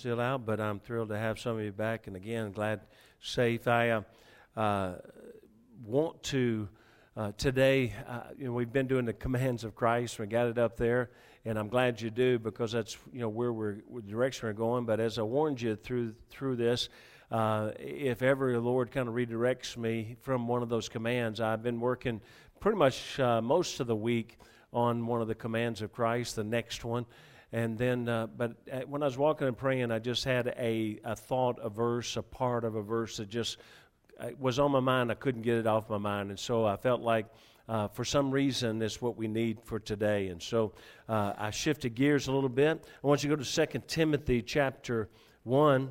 still out, but I'm thrilled to have some of you back. And again, glad, safe. I uh, want to uh, today. Uh, you know, we've been doing the commands of Christ. We got it up there, and I'm glad you do because that's you know where we're the direction we're going. But as I warned you through through this. Uh, if ever the Lord kind of redirects me from one of those commands, I've been working pretty much uh, most of the week on one of the commands of Christ, the next one. And then, uh, but uh, when I was walking and praying, I just had a, a thought, a verse, a part of a verse that just uh, was on my mind. I couldn't get it off my mind. And so I felt like uh, for some reason, it's what we need for today. And so uh, I shifted gears a little bit. I want you to go to 2 Timothy chapter 1.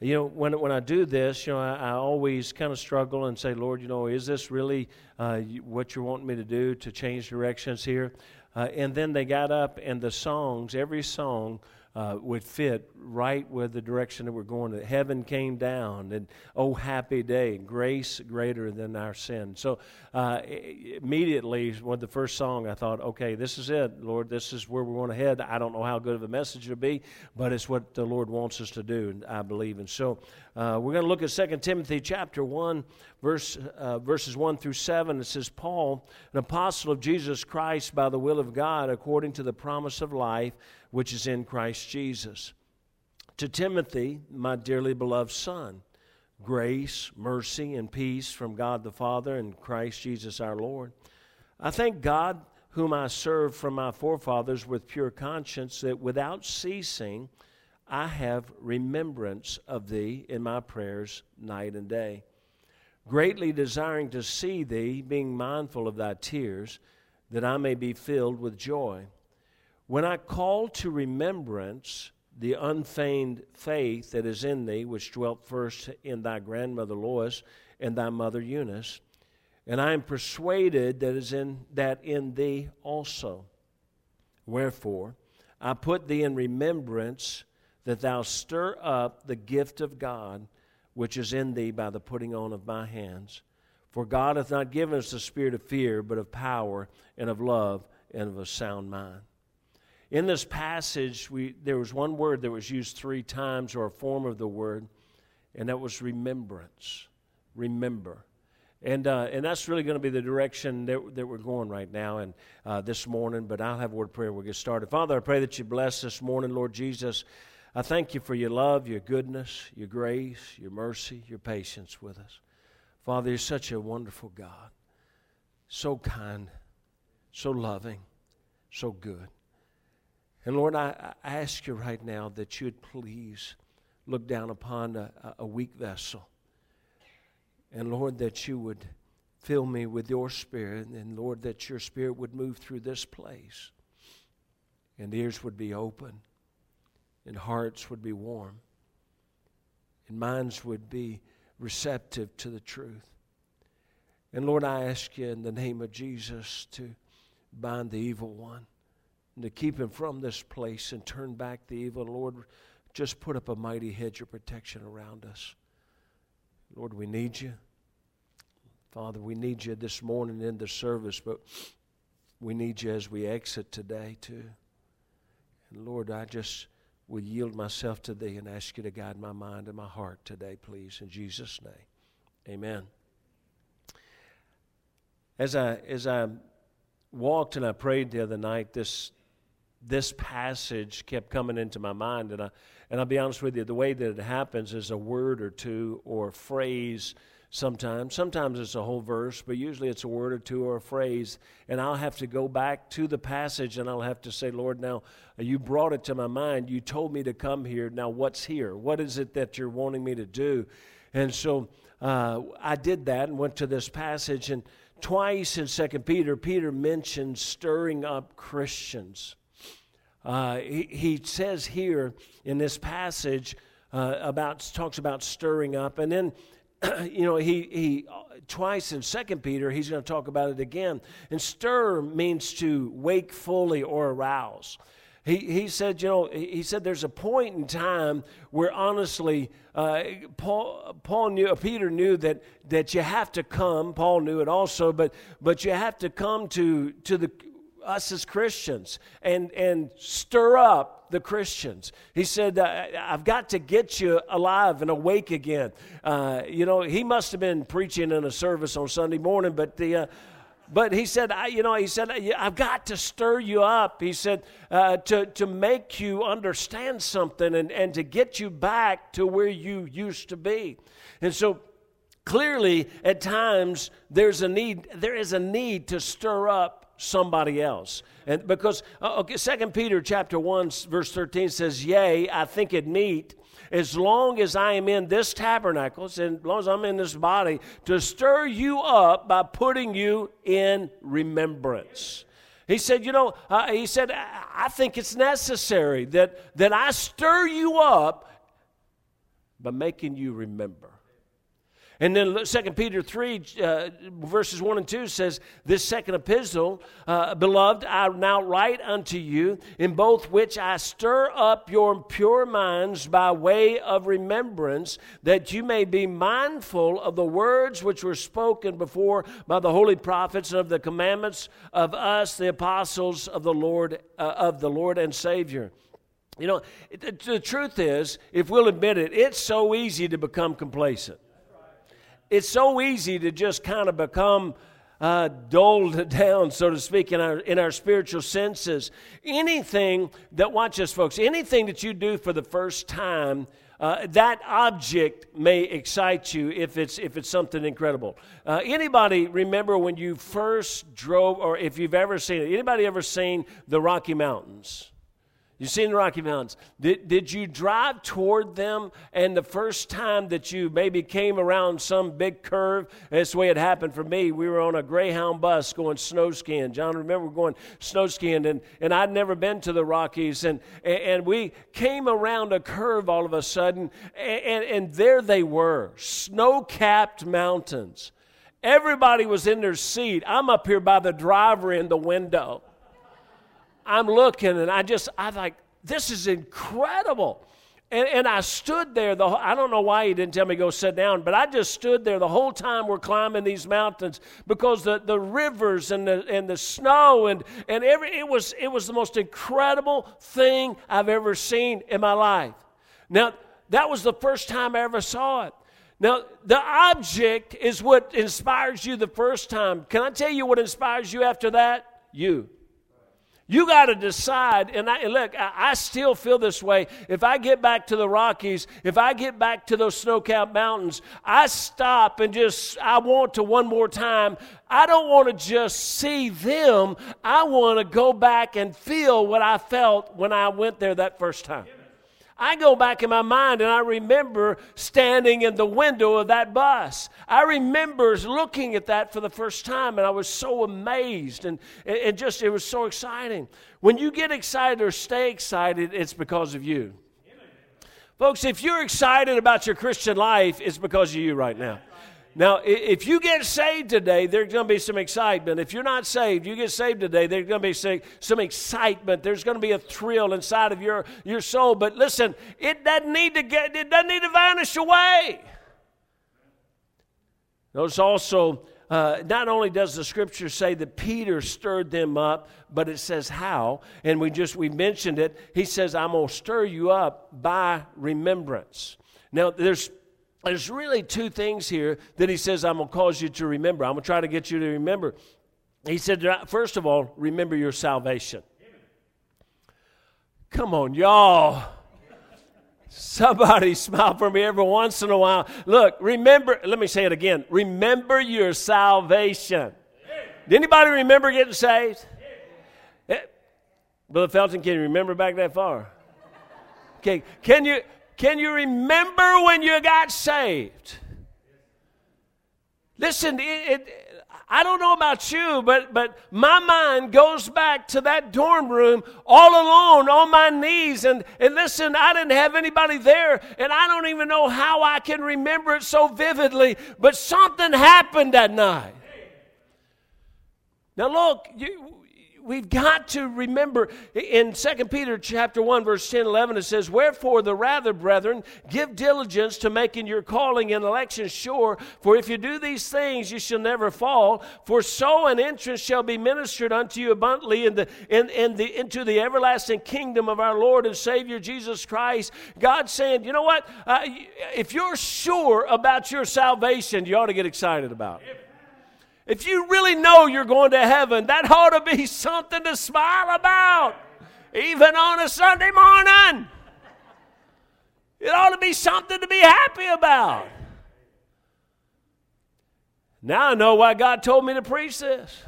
You know, when, when I do this, you know, I, I always kind of struggle and say, Lord, you know, is this really uh, what you're wanting me to do to change directions here? Uh, and then they got up, and the songs, every song, uh, would fit right with the direction that we're going. That heaven came down, and oh happy day, grace greater than our sin. So uh, immediately, when the first song, I thought, okay, this is it, Lord. This is where we're going to head. I don't know how good of a message it'll be, but it's what the Lord wants us to do, and I believe. And so uh, we're going to look at 2 Timothy chapter one, verse uh, verses one through seven. It says, Paul, an apostle of Jesus Christ by the will of God, according to the promise of life which is in Christ Jesus. To Timothy, my dearly beloved son, grace, mercy, and peace from God the Father and Christ Jesus our Lord. I thank God, whom I serve from my forefathers with pure conscience, that without ceasing I have remembrance of thee in my prayers night and day, greatly desiring to see thee, being mindful of thy tears, that I may be filled with joy. When I call to remembrance the unfeigned faith that is in thee, which dwelt first in thy grandmother Lois and thy mother Eunice, and I am persuaded that is in that in thee also. Wherefore, I put thee in remembrance that thou stir up the gift of God which is in thee by the putting on of my hands. For God hath not given us the spirit of fear, but of power and of love and of a sound mind. In this passage, we, there was one word that was used three times, or a form of the word, and that was remembrance. Remember. And, uh, and that's really going to be the direction that, that we're going right now and uh, this morning. But I'll have a word of prayer. We'll get started. Father, I pray that you bless this morning, Lord Jesus. I thank you for your love, your goodness, your grace, your mercy, your patience with us. Father, you're such a wonderful God, so kind, so loving, so good. And Lord, I, I ask you right now that you'd please look down upon a, a weak vessel. And Lord, that you would fill me with your spirit. And Lord, that your spirit would move through this place. And ears would be open. And hearts would be warm. And minds would be receptive to the truth. And Lord, I ask you in the name of Jesus to bind the evil one and to keep him from this place and turn back the evil. Lord, just put up a mighty hedge of protection around us. Lord, we need you. Father, we need you this morning in the service, but we need you as we exit today, too. And Lord, I just will yield myself to thee and ask you to guide my mind and my heart today, please, in Jesus' name. Amen. As I, as I walked and I prayed the other night, this this passage kept coming into my mind. And, I, and I'll be honest with you, the way that it happens is a word or two or a phrase sometimes. Sometimes it's a whole verse, but usually it's a word or two or a phrase. And I'll have to go back to the passage and I'll have to say, Lord, now you brought it to my mind. You told me to come here. Now what's here? What is it that you're wanting me to do? And so uh, I did that and went to this passage. And twice in Second Peter, Peter mentions stirring up Christians. Uh, he, he, says here in this passage uh, about talks about stirring up, and then you know he he twice in Second Peter he's going to talk about it again. And stir means to wake fully or arouse. He, he said, you know, he said there's a point in time where honestly, uh, Paul, Paul knew, Peter knew that, that you have to come. Paul knew it also, but, but you have to come to, to the us as Christians and, and stir up the Christians. He said, I've got to get you alive and awake again. Uh, you know, he must have been preaching in a service on Sunday morning, but the. Uh, but he said, I, you know, he said, I've got to stir you up. He said, uh, to, to make you understand something and, and to get you back to where you used to be. And so clearly, at times, there's a need, there is a need to stir up somebody else. And because uh, okay, 2 Peter chapter 1, verse 13 says, Yea, I think it meet as long as I am in this tabernacle, as long as I'm in this body, to stir you up by putting you in remembrance. He said, You know, uh, he said, I think it's necessary that, that I stir you up by making you remember. And then 2 Peter 3, uh, verses 1 and 2 says, This second epistle, uh, beloved, I now write unto you, in both which I stir up your pure minds by way of remembrance, that you may be mindful of the words which were spoken before by the holy prophets and of the commandments of us, the apostles of the Lord, uh, of the Lord and Savior. You know, the, the truth is, if we'll admit it, it's so easy to become complacent it's so easy to just kind of become uh, dulled down, so to speak, in our, in our spiritual senses. Anything that, watch this, folks, anything that you do for the first time, uh, that object may excite you if it's, if it's something incredible. Uh, anybody remember when you first drove, or if you've ever seen it, anybody ever seen the Rocky Mountains? You've seen the Rocky Mountains. Did, did you drive toward them and the first time that you maybe came around some big curve? That's the way it happened for me. We were on a Greyhound bus going snow skiing. John, remember we're going snow skiing, and, and I'd never been to the Rockies. And, and we came around a curve all of a sudden, and, and, and there they were snow capped mountains. Everybody was in their seat. I'm up here by the driver in the window. I'm looking and I just, I like, this is incredible. And, and I stood there, the, I don't know why he didn't tell me go sit down, but I just stood there the whole time we're climbing these mountains because the, the rivers and the, and the snow and, and every, it, was, it was the most incredible thing I've ever seen in my life. Now, that was the first time I ever saw it. Now, the object is what inspires you the first time. Can I tell you what inspires you after that? You. You got to decide, and, I, look, I, I, still feel this way. If I get back to the Rockies, if I get back to those snow-capped mountains, I stop and just, I want to one more time. I don't want to just see them. I want to go back and feel what I felt when I went there that first time. I go back in my mind and I remember standing in the window of that bus. I remember looking at that for the first time and I was so amazed and, and just, it was so exciting. When you get excited or stay excited, it's because of you. Folks, if you're excited about your Christian life, it's because of you right now. Now, if you get saved today, there's going to be some excitement. If you're not saved, you get saved today, there's going to be some excitement. There's going to be a thrill inside of your, your soul. But listen, it doesn't need to get it doesn't need to vanish away. Notice also, uh, not only does the scripture say that Peter stirred them up, but it says how. And we just we mentioned it. He says, I'm gonna stir you up by remembrance. Now, there's there's really two things here that he says, I'm going to cause you to remember. I'm going to try to get you to remember. He said, first of all, remember your salvation. Come on, y'all. Somebody smile for me every once in a while. Look, remember, let me say it again. Remember your salvation. Did anybody remember getting saved? Eh, Brother Felton, can you remember back that far? Okay, can you can you remember when you got saved? Listen, it, it, I don't know about you, but, but my mind goes back to that dorm room all alone on my knees. And, and listen, I didn't have anybody there, and I don't even know how I can remember it so vividly, but something happened that night. Now, look, you, we've got to remember in 2 Peter chapter 1 verse 10 11 it says wherefore the rather brethren give diligence to making your calling and election sure. For if you do these things you shall never fall. For so an entrance shall be ministered unto you abundantly in the in, in the into the everlasting kingdom of our Lord and Savior Jesus Christ. God saying you know what? Uh, if you're sure about your salvation you ought to get excited about it if you really know you're going to heaven, that ought to be something to smile about, even on a Sunday morning. It ought to be something to be happy about. Now I know why God told me to preach this.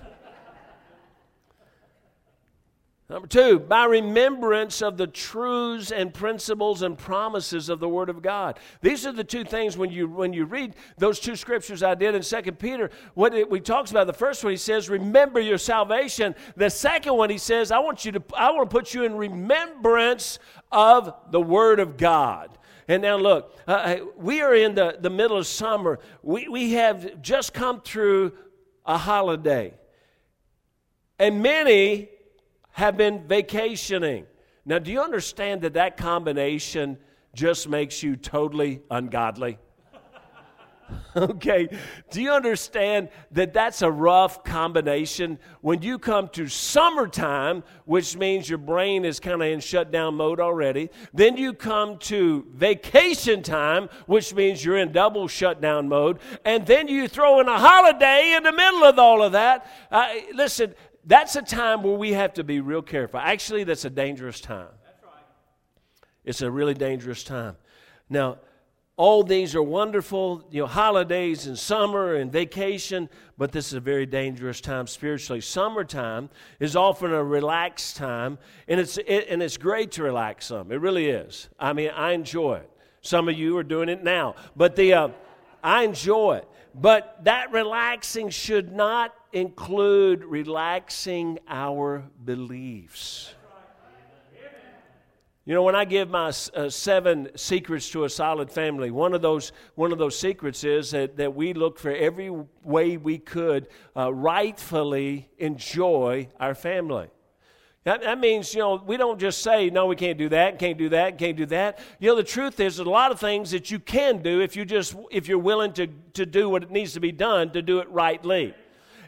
Number two, by remembrance of the truths and principles and promises of the Word of God. These are the two things when you when you read those two scriptures I did in Second Peter. What it, we talks about the first one, he says, "Remember your salvation." The second one, he says, "I want you to I want to put you in remembrance of the Word of God." And now look, uh, we are in the, the middle of summer. We, we have just come through a holiday. And many have been vacationing. Now, do you understand that that combination just makes you totally ungodly? okay, do you understand that that's a rough combination? When you come to summertime, which means your brain is kind of in shutdown mode already, then you come to vacation time, which means you're in double shutdown mode, and then you throw in a holiday in the middle of all of that. Uh, listen, that's a time where we have to be real careful. Actually, that's a dangerous time. Right. It's a really dangerous time. Now, all these are wonderful, you know, holidays and summer and vacation, but this is a very dangerous time spiritually. Summertime is often a relaxed time, and it's it, and it's great to relax some. It really is. I mean, I enjoy it. Some of you are doing it now, but the uh, I enjoy it. But that relaxing should not include relaxing our beliefs. You know, when I give my uh, seven secrets to a solid family, one of those, one of those secrets is that, that we look for every way we could uh, rightfully enjoy our family. That, that, means, you know, we don't just say, no, we can't do that, can't do that, can't do that. You know, the truth is, there's a lot of things that you can do if you just, if you're willing to, to do what needs to be done to do it rightly.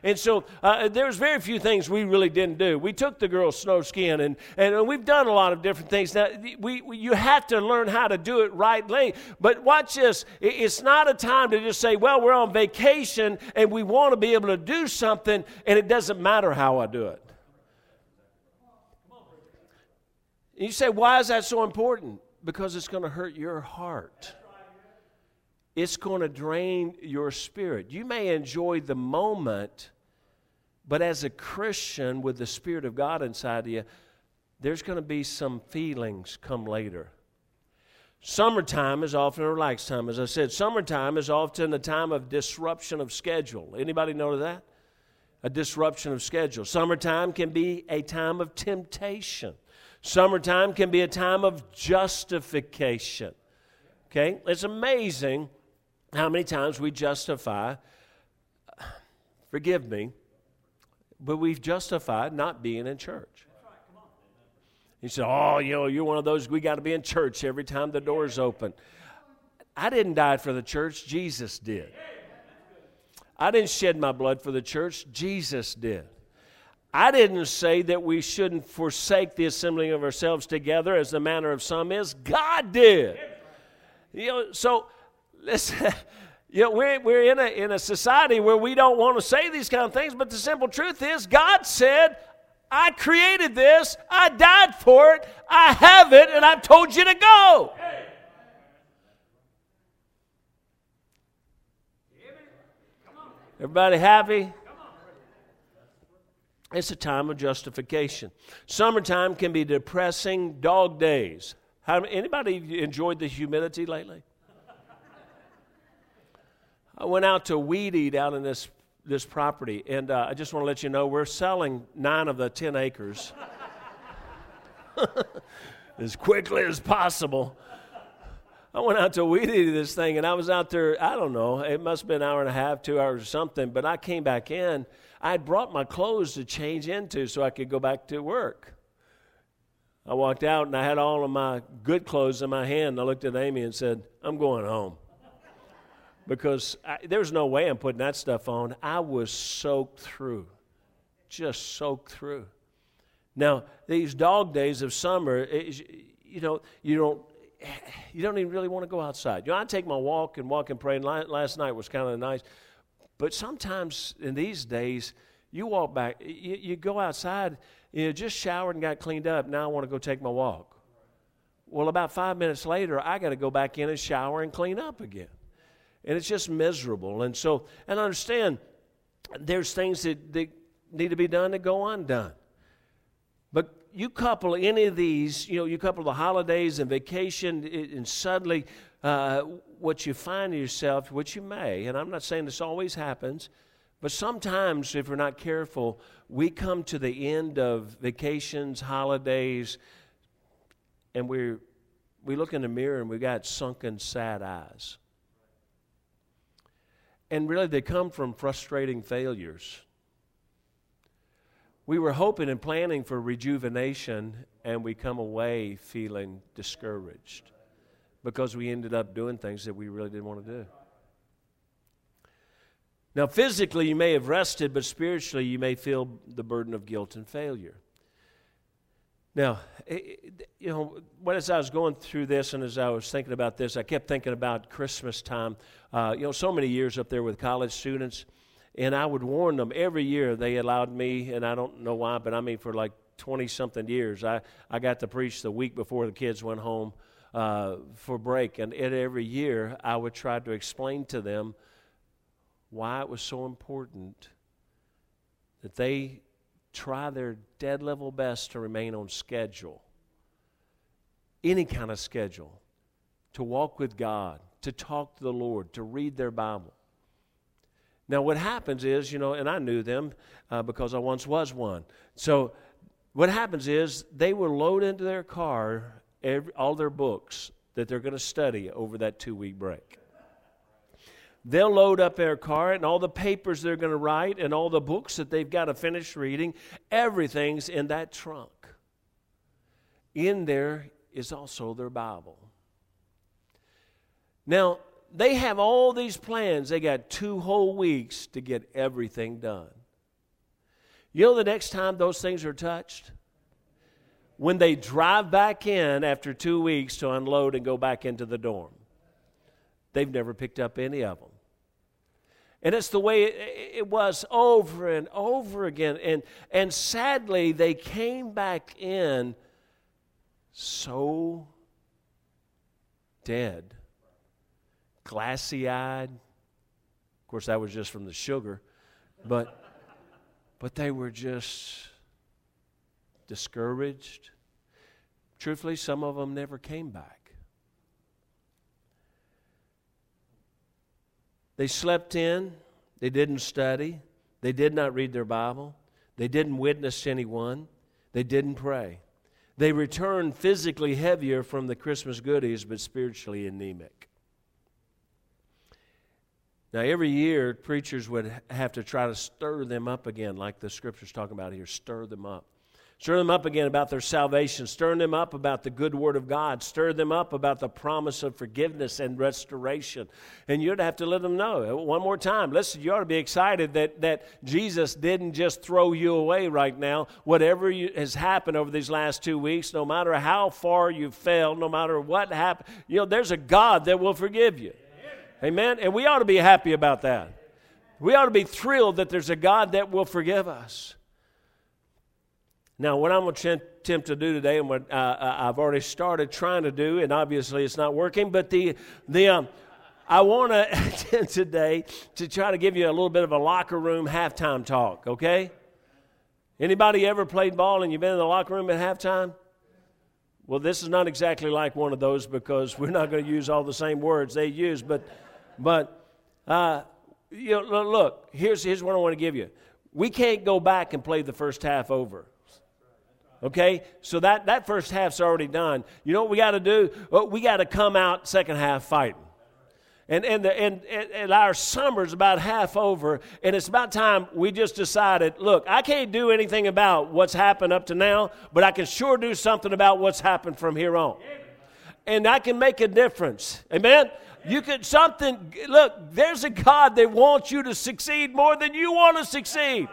And so uh, there's very few things we really didn't do. We took the girls snow skiing, and, and we've done a lot of different things. Now, we, we, you have to learn how to do it rightly. But watch this it's not a time to just say, well, we're on vacation and we want to be able to do something, and it doesn't matter how I do it. You say, why is that so important? Because it's going to hurt your heart. It's going to drain your spirit. You may enjoy the moment, but as a Christian with the Spirit of God inside of you, there's going to be some feelings come later. Summertime is often a relaxed time. As I said, summertime is often a time of disruption of schedule. Anybody know that? A disruption of schedule. Summertime can be a time of temptation. Summertime can be a time of justification. Okay? It's amazing how many times we justify, forgive me, but we've justified not being in church. He said, Oh, you know, you're one of those, we got to be in church every time the door's open. I didn't die for the church, Jesus did. I didn't shed my blood for the church, Jesus did. I didn't say that we shouldn't forsake the assembling of ourselves together as the manner of some is. God did. You know, so listen, you know, we're, we're in, a, in a society where we don't want to say these kind of things, but the simple truth is God said, I created this, I died for it, I have it, and I've told you to go. Everybody happy? It's a time of justification. Summertime can be depressing dog days. How, anybody enjoyed the humidity lately? I went out to weed eat out in this, this property, and uh, I just want to let you know we're selling nine of the 10 acres as quickly as possible. I went out to weed eat this thing, and I was out there, I don't know, it must have been an hour and a half, two hours or something, but I came back in. I had brought my clothes to change into so I could go back to work. I walked out and I had all of my good clothes in my hand. I looked at Amy and said, I'm going home. Because I, there's no way I'm putting that stuff on. I was soaked through, just soaked through. Now, these dog days of summer, it, you know, you don't, you don't even really want to go outside. You know, I take my walk and walk and pray. And last night was kind of nice, but sometimes in these days, you walk back, you, you go outside, you know, just showered and got cleaned up. Now I want to go take my walk. Well, about five minutes later, I got to go back in and shower and clean up again. And it's just miserable. And so, and understand, there's things that, that need to be done that go undone. But you couple any of these, you know, you couple the holidays and vacation, and suddenly uh, what you find yourself, which you may, and I'm not saying this always happens, but sometimes if we're not careful, we come to the end of vacations, holidays, and we're, we look in the mirror and we got sunken, sad eyes. And really, they come from frustrating failures we were hoping and planning for rejuvenation, and we come away feeling discouraged because we ended up doing things that we really didn't want to do. Now, physically, you may have rested, but spiritually, you may feel the burden of guilt and failure. Now, you know, as I was going through this and as I was thinking about this, I kept thinking about Christmas time. Uh, you know, so many years up there with college students. And I would warn them every year. They allowed me, and I don't know why, but I mean, for like 20 something years, I, I got to preach the week before the kids went home uh, for break. And every year, I would try to explain to them why it was so important that they try their dead level best to remain on schedule, any kind of schedule, to walk with God, to talk to the Lord, to read their Bible. Now, what happens is, you know, and I knew them uh, because I once was one. So, what happens is they will load into their car every, all their books that they're going to study over that two week break. They'll load up their car and all the papers they're going to write and all the books that they've got to finish reading. Everything's in that trunk. In there is also their Bible. Now, they have all these plans. They got two whole weeks to get everything done. You know the next time those things are touched? When they drive back in after two weeks to unload and go back into the dorm. They've never picked up any of them. And it's the way it, was over and over again. And, and sadly, they came back in so dead glassy eyed. Of course, that was just from the sugar, but, but they were just discouraged. Truthfully, some of them never came back. They slept in, they didn't study, they did not read their Bible, they didn't witness anyone, they didn't pray. They returned physically heavier from the Christmas goodies, but spiritually anemic. Now, every year, preachers would have to try to stir them up again, like the scripture's talking about here stir them up. Stir them up again about their salvation, stir them up about the good word of God, stir them up about the promise of forgiveness and restoration. And you'd have to let them know uh, one more time. Listen, you ought to be excited that, that Jesus didn't just throw you away right now. Whatever you, has happened over these last two weeks, no matter how far you fell, no matter what happened, you know, there's a God that will forgive you. Amen? And we ought to be happy about that. We ought to be thrilled that there's a God that will forgive us. Now, what I'm going to attempt to do today, and what uh, uh, I've already started trying to do, and obviously it's not working, but the, the, um, I want to attempt today to try to give you a little bit of a locker room halftime talk, okay? Anybody ever played ball and you've been in the locker room at halftime? Well, this is not exactly like one of those because we're not going to use all the same words they use, but but uh, you know, look, here's, here's what I want to give you. We can't go back and play the first half over. Okay? So that, that first half's already done. You know what we got to do? Well, we got to come out second half fighting. And, and, the, and, and our summer's about half over, and it's about time we just decided look, I can't do anything about what's happened up to now, but I can sure do something about what's happened from here on. And I can make a difference. Amen? You can something, look, there's a God that wants you to succeed more than you want to succeed.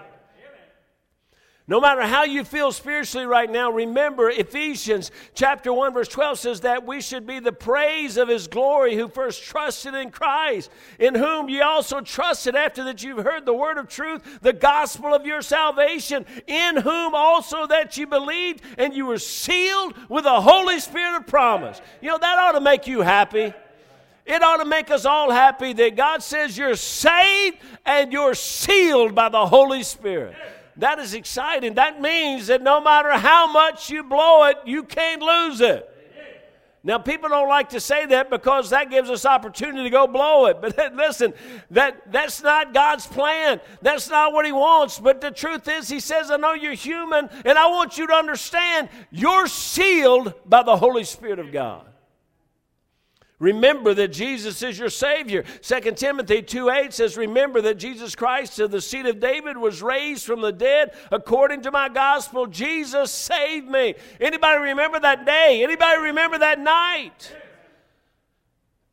No matter how you feel spiritually right now, remember Ephesians chapter 1 verse 12 says that we should be the praise of his glory who first trusted in Christ, in whom ye also trusted after that you've heard the word of truth, the gospel of your salvation, in whom also that you believed and you were sealed with the Holy Spirit of promise. You know, that ought to make you happy. It ought to make us all happy that God says you're saved and you're sealed by the Holy Spirit. That is exciting. That means that no matter how much you blow it, you can't lose it. Now, people don't like to say that because that gives us opportunity to go blow it. But listen, that, that's not God's plan. That's not what He wants. But the truth is, He says, I know you're human, and I want you to understand you're sealed by the Holy Spirit of God. Remember that Jesus is your Savior. 2 Timothy 2 8 says, Remember that Jesus Christ of the seed of David was raised from the dead according to my gospel. Jesus saved me. Anybody remember that day? Anybody remember that night?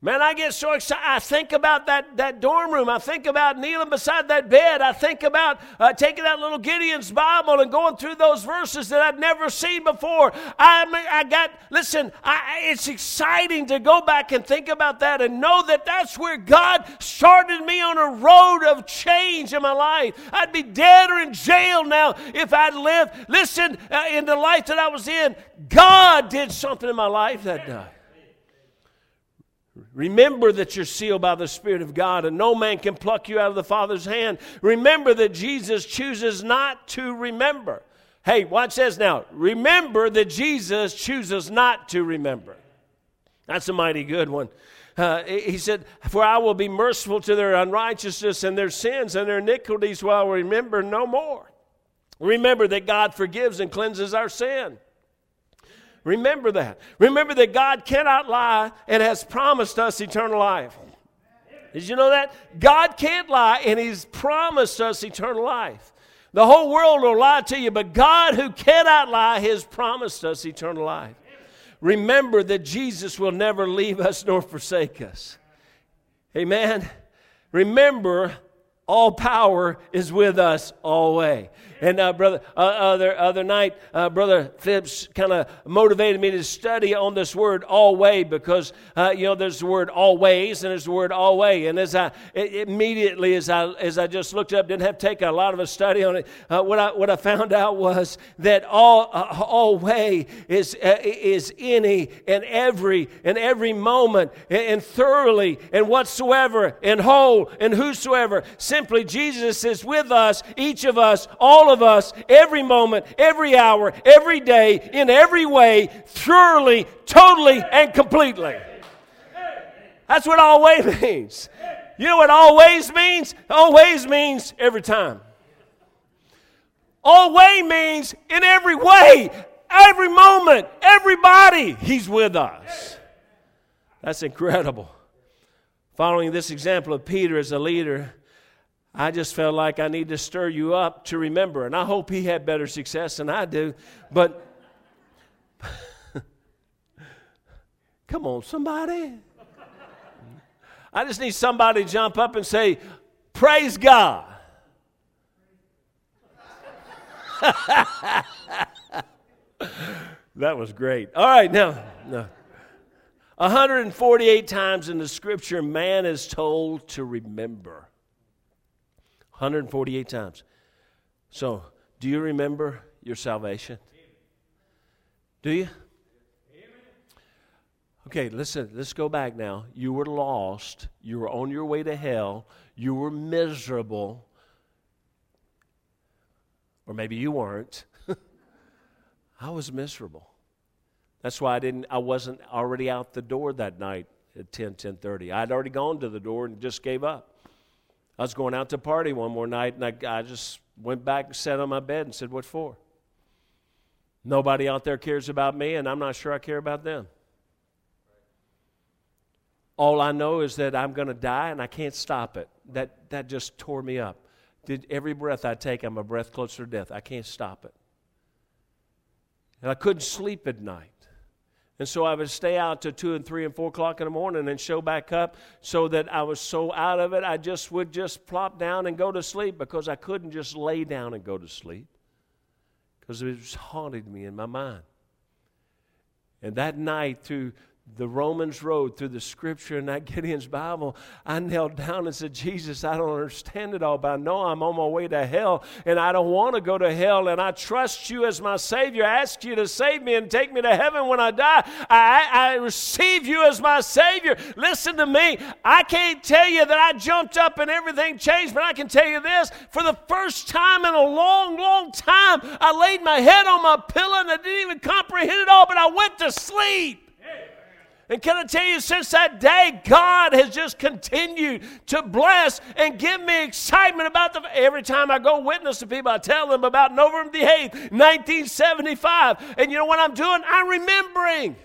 Man, I get so excited. I think about that, that dorm room. I think about kneeling beside that bed. I think about uh, taking that little Gideon's Bible and going through those verses that I'd never seen before. I, I got, listen, I, it's exciting to go back and think about that and know that that's where God started me on a road of change in my life. I'd be dead or in jail now if I'd lived, listen, uh, in the life that I was in. God did something in my life that day. Remember that you're sealed by the Spirit of God and no man can pluck you out of the Father's hand. Remember that Jesus chooses not to remember. Hey, watch this now. Remember that Jesus chooses not to remember. That's a mighty good one. Uh, he said, For I will be merciful to their unrighteousness and their sins and their iniquities while we remember no more. Remember that God forgives and cleanses our sin. Remember that. Remember that God cannot lie and has promised us eternal life. Did you know that? God can't lie and He's promised us eternal life. The whole world will lie to you, but God, who cannot lie, has promised us eternal life. Remember that Jesus will never leave us nor forsake us. Amen. Remember, all power is with us always. And uh, brother, uh, other other night, uh, brother Phipps kind of motivated me to study on this word "always" because uh, you know there's the word "always" and there's the word "always." And as I immediately as I as I just looked up, didn't have to take a lot of a study on it. Uh, what I what I found out was that all uh, "always" is is any and every and every moment and, and thoroughly and whatsoever and whole and whosoever. Simply, Jesus is with us, each of us, all of us, every moment, every hour, every day, in every way, thoroughly, totally, and completely. That's what always means. You know what always means? Always means every time. Always means in every way, every moment, everybody, He's with us. That's incredible. Following this example of Peter as a leader, I just felt like I need to stir you up to remember. And I hope he had better success than I do. But come on, somebody. I just need somebody to jump up and say, Praise God. that was great. All right, now, no. 148 times in the scripture, man is told to remember. 148 times. So, do you remember your salvation? Do you? Okay, listen, let's go back now. You were lost. You were on your way to hell. You were miserable. Or maybe you weren't. I was miserable. That's why I didn't I wasn't already out the door that night at 10 10:30. I'd already gone to the door and just gave up. I was going out to party one more night, and I, I just went back and sat on my bed and said, What for? Nobody out there cares about me, and I'm not sure I care about them. All I know is that I'm going to die and I can't stop it. That, that just tore me up. Did, every breath I take, I'm a breath closer to death. I can't stop it. And I couldn't sleep at night. And so I would stay out to two and three and four o'clock in the morning and show back up so that I was so out of it, I just would just plop down and go to sleep because I couldn't just lay down and go to sleep because it was haunting me in my mind. And that night, through the Romans road through the scripture and that Gideon's Bible, I knelt down and said, Jesus, I don't understand it all, but I know I'm on my way to hell and I don't want to go to hell and I trust you as my Savior. I ask you to save me and take me to heaven when I die. I, I receive you as my Savior. Listen to me. I can't tell you that I jumped up and everything changed, but I can tell you this. For the first time in a long, long time, I laid my head on my pillow and I didn't even comprehend it all, but I went to sleep. And can I tell you, since that day, God has just continued to bless and give me excitement about the. Every time I go witness to people, I tell them about November the 8th, 1975. And you know what I'm doing? I'm remembering.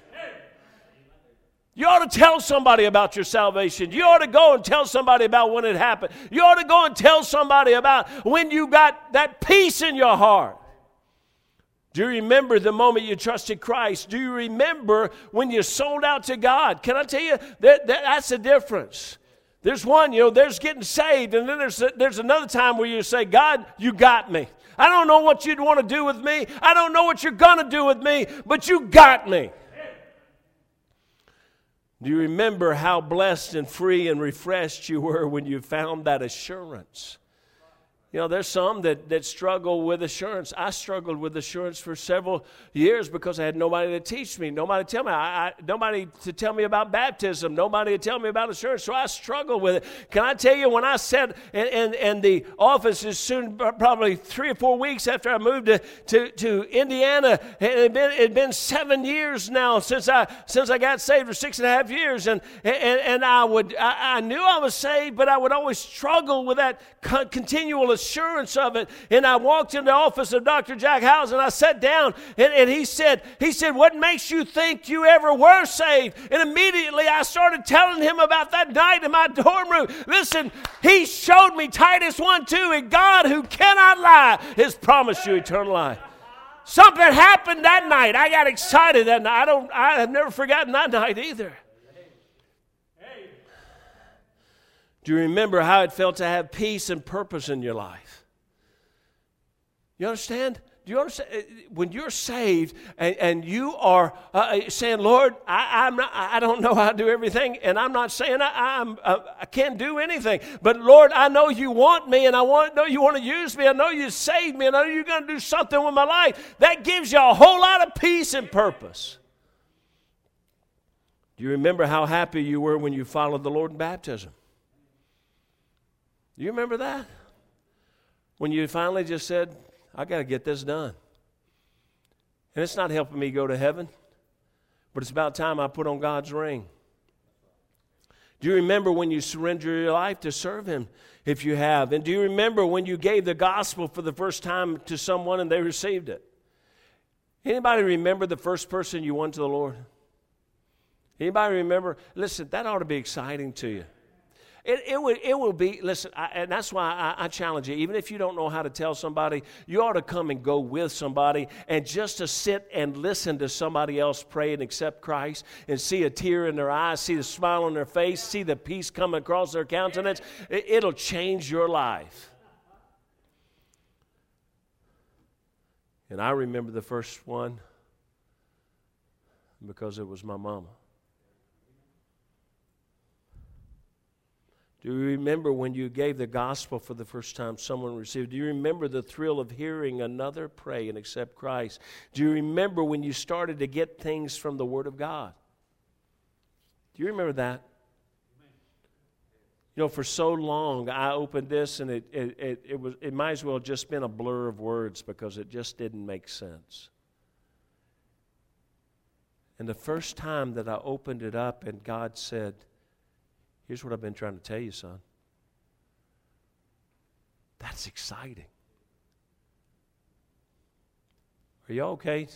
You ought to tell somebody about your salvation. You ought to go and tell somebody about when it happened. You ought to go and tell somebody about when you got that peace in your heart. Do you remember the moment you trusted Christ? Do you remember when you sold out to God? Can I tell you that, that that's the difference? There's one, you know, there's getting saved, and then there's, there's another time where you say, God, you got me. I don't know what you'd want to do with me. I don't know what you're going to do with me, but you got me. Do you remember how blessed and free and refreshed you were when you found that assurance? You know, there's some that, that struggle with assurance. I struggled with assurance for several years because I had nobody to teach me, nobody to tell me, I, I, nobody to tell me about baptism, nobody to tell me about assurance. So I struggled with it. Can I tell you, when I sat in, in, the office, is soon probably three or four weeks after I moved to, to, to Indiana, it had been, it had been seven years now since I since I got saved, for six and a half years, and and, and I would I, I knew I was saved, but I would always struggle with that continual assurance of it. And I walked in the office of Dr. Jack Hyles and I sat down and, and he said, he said, what makes you think you ever were saved? And immediately I started telling him about that night in my dorm room. Listen, he showed me Titus 1 2, and God who cannot lie has promised you eternal life. Something happened that night. I got excited that night. I don't I have never forgotten that night either. Do you remember how it felt to have peace and purpose in your life? You understand? Do you understand? Uh, when you're saved and, and you are uh, uh, saying, Lord, I, I'm not, I don't know how to do everything, and I'm not saying I, I'm, uh, I can't do anything, but Lord, I know you want me, and I want, know you want to use me. I know you saved me, and I know you're going to do something with my life. That gives you a whole lot of peace and purpose. Do you remember how happy you were when you followed the Lord in baptism? You remember that? When you finally just said, I got to get this done. And it's not helping me go to heaven, but it's about time I put on God's ring. Do you remember when you surrendered your life to serve Him, if you have? And do you remember when you gave the gospel for the first time to someone and they received it? Anybody remember the first person you won to the Lord? Anybody remember? Listen, that ought to be exciting to you. It, it, will, it will be, listen, I, and that's why I, I, challenge you. Even if you don't know how to tell somebody, you ought to come and go with somebody and just to sit and listen to somebody else pray and accept Christ and see a tear in their eyes, see the smile on their face, see the peace come across their countenance. It, it'll change your life. And I remember the first one because it was my mama. Do you remember when you gave the gospel for the first time, someone received? Do you remember the thrill of hearing another pray and accept Christ? Do you remember when you started to get things from the Word of God? Do you remember that? You know, for so long, I opened this and it, it, it, it, was, it might as well just been a blur of words because it just didn't make sense. And the first time that I opened it up and God said, Here's what I've been trying to tell you, son. That's exciting. Are you okay?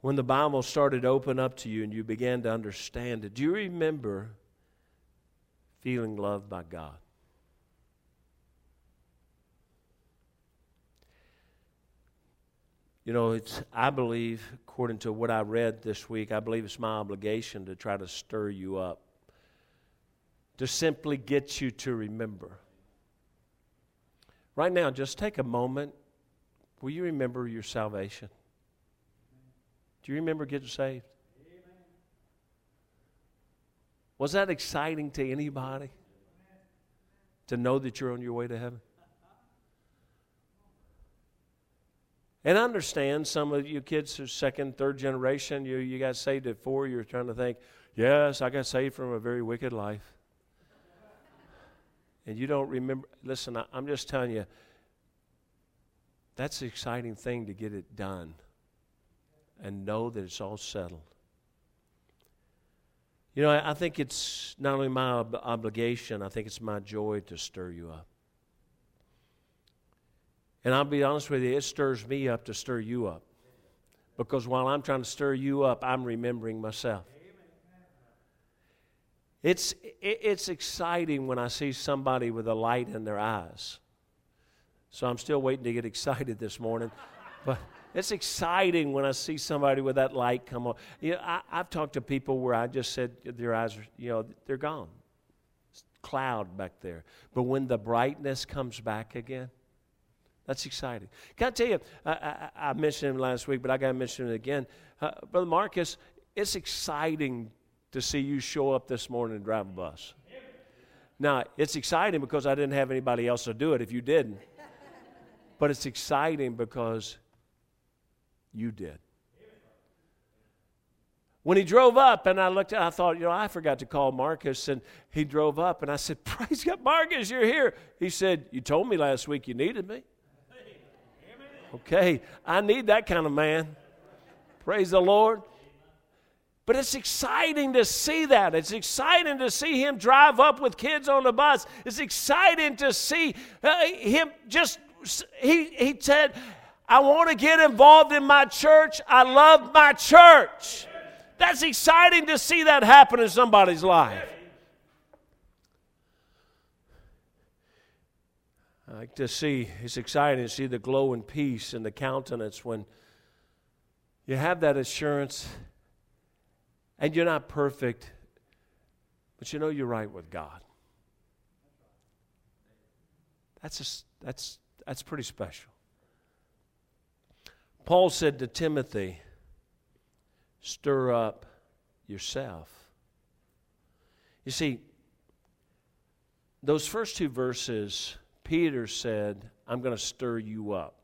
When the Bible started to open up to you and you began to understand it, do you remember feeling loved by God? You know, it's, I believe, according to what I read this week, I believe it's my obligation to try to stir you up, to simply get you to remember. Right now, just take a moment. Will you remember your salvation? Do you remember getting saved? Was that exciting to anybody? To know that you're on your way to heaven? And I understand some of you kids who are second, third generation. You, you got saved at four. You're trying to think, yes, I got saved from a very wicked life. And you don't remember. Listen, I, I'm just telling you, that's the exciting thing to get it done and know that it's all settled. You know, I, I think it's not only my ob- obligation, I think it's my joy to stir you up. And I'll be honest with you, it stirs me up to stir you up. Because while I'm trying to stir you up, I'm remembering myself. It's, it's exciting when I see somebody with a light in their eyes. So I'm still waiting to get excited this morning. But it's exciting when I see somebody with that light come on. You know, I, have talked to people where I just said their eyes, are, you know, they're gone. It's cloud back there. But when the brightness comes back again, that's exciting. Can I tell you, I, I, I mentioned him last week, but I got to mention it again. Uh, Brother Marcus, it's exciting to see you show up this morning and drive a bus. Now, it's exciting because I didn't have anybody else to do it if you didn't. But it's exciting because you did. When he drove up, and I looked, at I thought, you know, I forgot to call Marcus, and he drove up, and I said, "Praise God, Marcus, you're here." He said, "You told me last week you needed me." Okay, I need that kind of man. Praise the Lord. But it's exciting to see that. It's exciting to see him drive up with kids on the bus. It's exciting to see uh, him just, he, he said, I want to get involved in my church. I love my church. That's exciting to see that happen in somebody's life. Like to see, it's exciting to see the glow and peace in the countenance when you have that assurance and you're not perfect, but you know you're right with God. That's, just, that's, that's pretty special. Paul said to Timothy, stir up yourself. You see, those first two verses Peter said, I'm going to stir you up.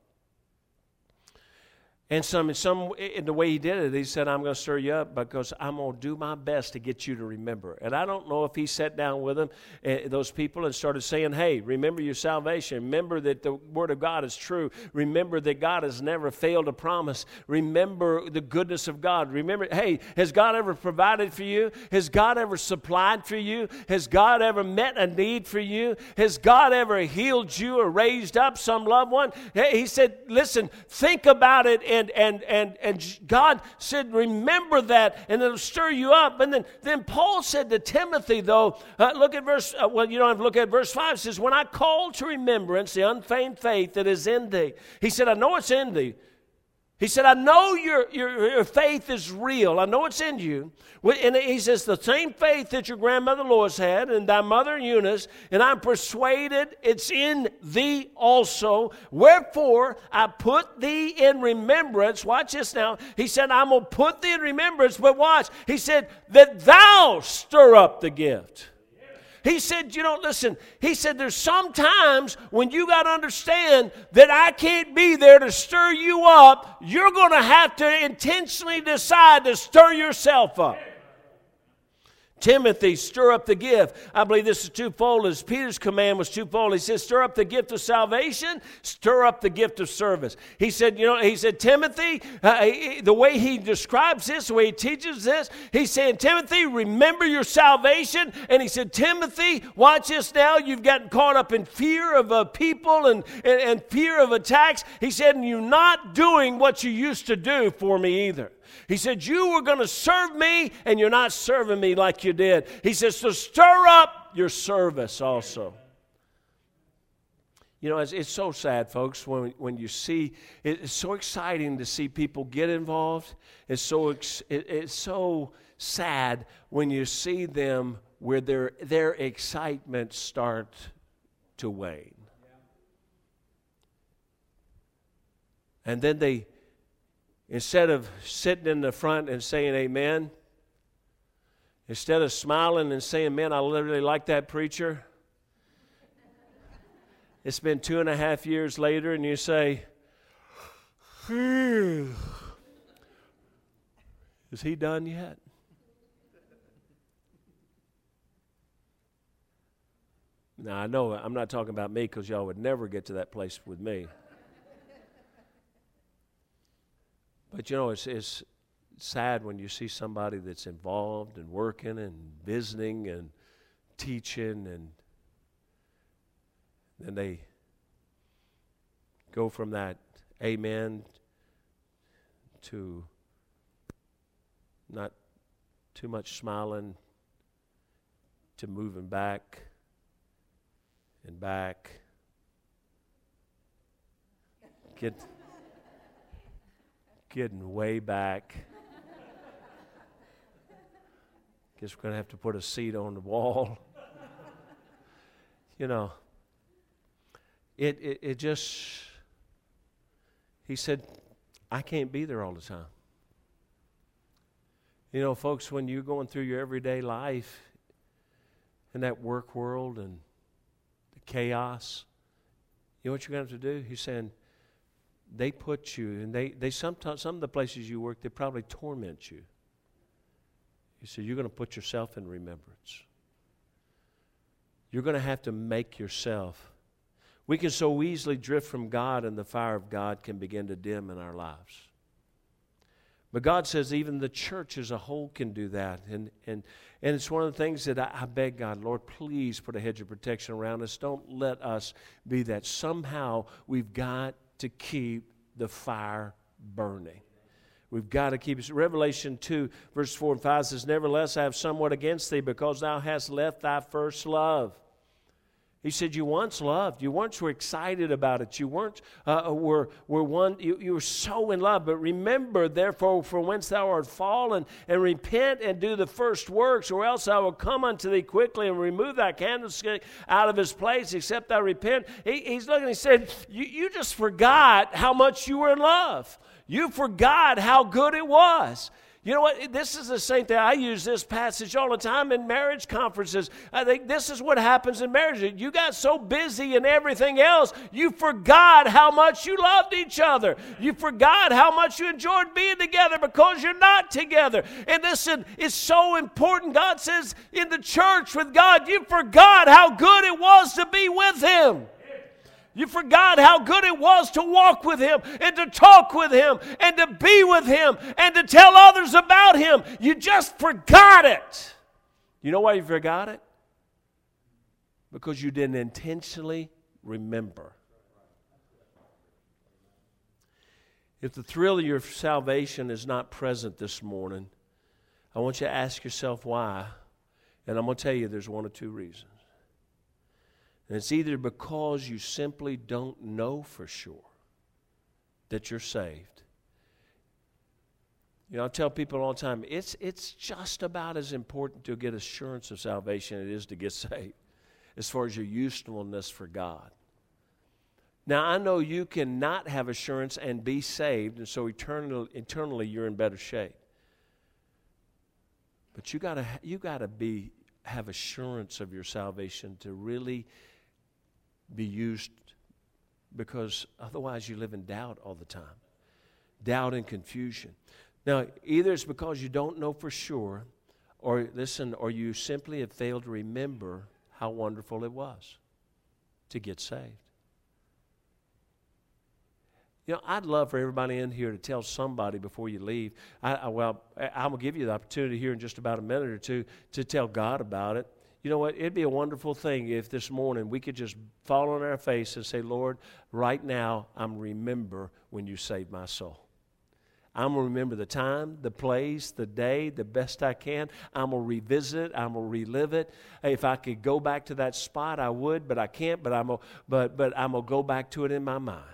And some, in some, in the way he did it, he said, "I'm going to stir you up because I'm going to do my best to get you to remember." And I don't know if he sat down with them, uh, those people, and started saying, "Hey, remember your salvation. Remember that the word of God is true. Remember that God has never failed a promise. Remember the goodness of God. Remember, hey, has God ever provided for you? Has God ever supplied for you? Has God ever met a need for you? Has God ever healed you or raised up some loved one?" He said, "Listen, think about it." And, and, and, and God said, Remember that, and it'll stir you up. And then, then Paul said to Timothy, though, uh, look at verse, uh, well, you don't have to look at verse 5, says, When I call to remembrance the unfeigned faith that is in thee, he said, I know it's in thee. He said, I know your, your, your, faith is real. I know it's in you. And he says, the same faith that your grandmother Lois had and thy mother Eunice, and I'm persuaded it's in thee also. Wherefore I put thee in remembrance. Watch this now. He said, I'm going to put thee in remembrance, but watch. He said, that thou stir up the gift. He said, you know, listen, he said, there's some times when you got to understand that I can't be there to stir you up. You're going to have to intentionally decide to stir yourself up. Timothy, stir up the gift. I believe this is twofold, as Peter's command was twofold. He said, stir up the gift of salvation, stir up the gift of service. He said, you know, he said, Timothy, uh, the way he describes this, the way he teaches this, he's saying, Timothy, remember your salvation. And he said, Timothy, watch this now. You've gotten caught up in fear of uh, people and, and, and fear of attacks. He said, and you're not doing what you used to do for me either. He said, You were going to serve me, and you're not serving me like you did. He says, So stir up your service also. You know, it's, it's so sad, folks, when, when you see, it's so exciting to see people get involved. It's so, it, it's so sad when you see them where their, their excitement starts to wane. And then they instead of sitting in the front and saying amen, instead of smiling and saying, Man, I literally like that preacher, it's been two and a half years later, and you say, Is he done yet? Now, I know I'm not talking about me because y'all would never get to that place with me. But you know, it's, it's sad when you see somebody that's involved and working and visiting and teaching, and then they go from that amen to not too much smiling to moving back and back. Get getting way back. Guess we're going to have to put a seat on the wall. you know, it, it, it just, he said, I can't be there all the time. You know, folks, when you're going through your everyday life in that work world and the chaos, you know what you're going to have to do? He's saying, they put you, and they, they sometimes, some of the places you work, they probably torment you. He said, You're going to put yourself in remembrance. You're going to have to make yourself. We can so easily drift from God, and the fire of God can begin to dim in our lives. But God says even the church as a whole can do that. And, and, and it's one of the things that I, I, beg God, Lord, please put a hedge of protection around us. Don't let us be that. Somehow we've got to keep the fire burning. We've got to keep. Revelation 2, verse 4 and 5 says, Nevertheless, I have somewhat against thee, because thou hast left thy first love. He said, You once loved. You once were excited about it. You weren't, uh, uh, were, were one, you, you were so in love. But remember, therefore, from whence thou art fallen, and repent and do the first works, or else I will come unto thee quickly and remove thy candlestick out of his place, except thou repent. He, he's looking, he said, you, you just forgot how much you were in love. You forgot how good it was. You know what? This is the same thing. I use this passage all the time in marriage conferences. I think this is what happens in marriage. You got so busy and everything else, you forgot how much you loved each other. You forgot how much you enjoyed being together because you're not together. And listen, it's so important. God says in the church with God, you forgot how good it was to be with Him. You forgot how good it was to walk with Him and to talk with Him and to be with Him and to tell others about Him. You just forgot it. You know why you forgot it? Because you didn't intentionally remember. If the thrill of your salvation is not present this morning, I want you to ask yourself why. And I'm going to tell you there's one or two reasons. And it's either because you simply don't know for sure that you're saved. You know, I tell people all the time, it's, it's just about as important to get assurance of salvation as it is to get saved, as far as your usefulness for God. Now, I know you cannot have assurance and be saved, and so eternally, eternally you're in better shape. But you gotta you gotta be have assurance of your salvation to really be used because otherwise you live in doubt all the time doubt and confusion. Now, either it's because you don't know for sure, or listen, or you simply have failed to remember how wonderful it was to get saved. You know, I'd love for everybody in here to tell somebody before you leave. I, I, well, I'm going to give you the opportunity here in just about a minute or two to tell God about it. You know what? It'd be a wonderful thing if this morning we could just fall on our face and say, Lord, right now I'm remember when you saved my soul. I'm going to remember the time, the place, the day, the best I can. I'm going to revisit it. I'm going to relive it. If I could go back to that spot, I would, but I can't. But I'm going but, but I'm going to go back to it in my mind.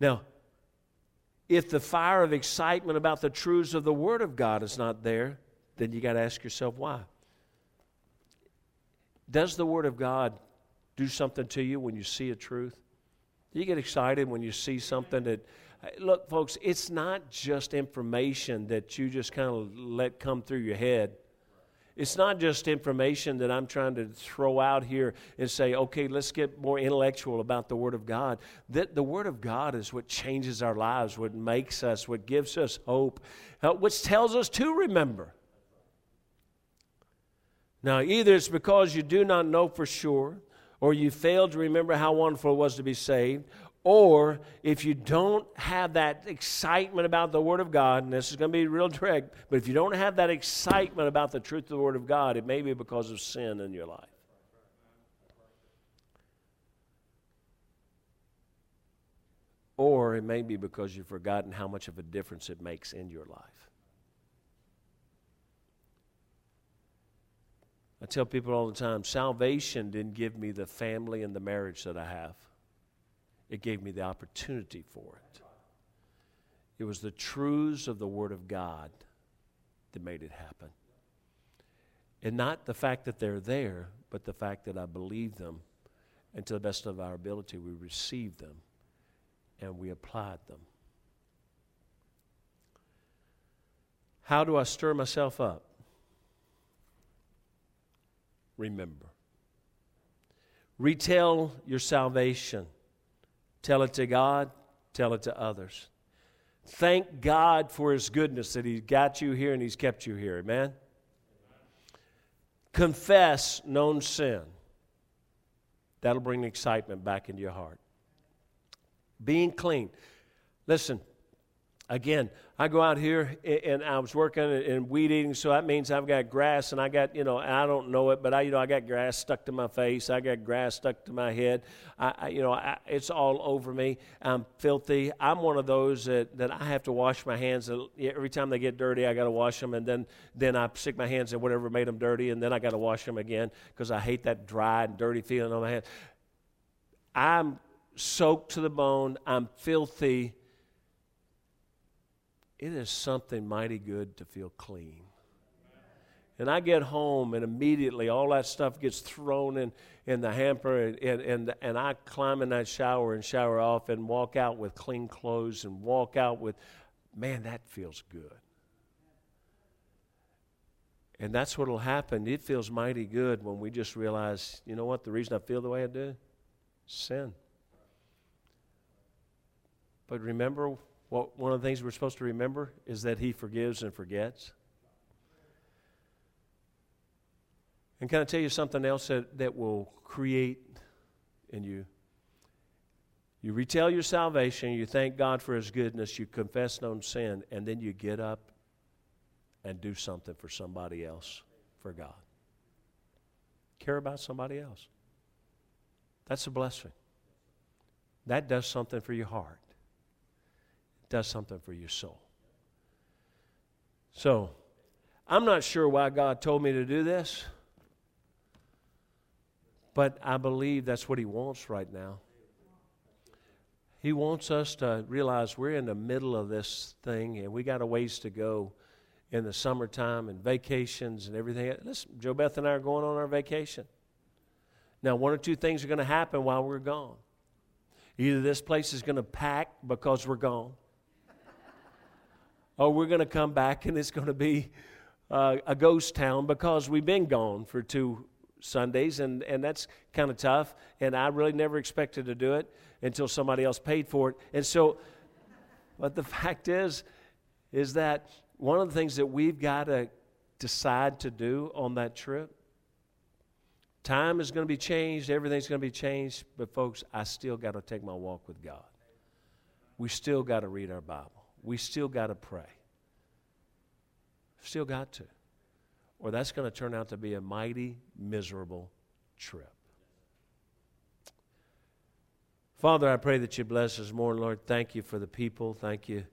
Now, if the fire of excitement about the truths of the Word of God is not there, then you got to ask yourself why. Does the Word of God do something to you when you see a truth? You get excited when you see something that, look, folks, it's not just information that you just kind of let come through your head. It's not just information that I'm trying to throw out here and say, okay, let's get more intellectual about the Word of God. That the Word of God is what changes our lives, what makes us, what gives us hope, uh, which tells us to remember. Now, either it's because you do not know for sure, or you failed to remember how wonderful it was to be saved, or if you don't have that excitement about the Word of God, and this is going to be real direct, but if you don't have that excitement about the truth of the Word of God, it may be because of sin in your life. Or it may be because you've forgotten how much of a difference it makes in your life. I tell people all the time salvation didn't give me the family and the marriage that I have. It gave me the opportunity for it. It was the truths of the Word of God that made it happen. And not the fact that they're there, but the fact that I believe them, and to the best of our ability, we received them and we applied them. How do I stir myself up? Remember. Retell your salvation. Tell it to God, tell it to others. Thank God for His goodness that He's got you here and He's kept you here. Amen? Confess known sin. That'll bring excitement back into your heart. Being clean. Listen, again, I go out here and I was working and weed eating, so that means I've got grass and I got, you know, I don't know it, but I, you know, I got grass stuck to my face. I got grass stuck to my head. I, I you know, I, it's all over me. I'm filthy. I'm one of those that, that I have to wash my hands every time they get dirty. I got to wash them, and then then I stick my hands in whatever made them dirty, and then I got to wash them again because I hate that dry and dirty feeling on my hands. I'm soaked to the bone. I'm filthy it is something mighty good to feel clean. And I get home, and immediately all that stuff gets thrown in, in the hamper, and, and, and, and I climb in that shower and shower off and walk out with clean clothes and walk out with, man, that feels good. And that's what will happen. It feels mighty good when we just realize, you know what, the reason I feel the way I do? Sin. But remember one of the things we're supposed to remember is that He forgives and forgets. And can I tell you something else that, that will create in you? You retell your salvation, you thank God for His goodness, you confess known sin, and then you get up and do something for somebody else for God. Care about somebody else. That's a blessing. That does something for your heart does something for your soul. So, I'm not sure why God told me to do this, but I believe that's what He wants right now. He wants us to realize we're in the middle of this thing and we got a ways to go in the summertime and vacations and everything. Listen, Joe Beth and I are going on our vacation. Now, one or two things are going to happen while we're gone. Either this place is going to pack because we're gone, or we're going to come back and it's going to be uh, a ghost town because we've been gone for two Sundays, and, and that's kind of tough. And I really never expected to do it until somebody else paid for it. And so, but the fact is, is that one of the things that we've got to decide to do on that trip, time is going to be changed, everything's going to be changed, but folks, I still got to take my walk with God. We still got to read our Bible. We still got to pray. Still got to. Or that's going to turn out to be a mighty, miserable trip. Father, I pray that you bless us more. Lord, thank you for the people. Thank you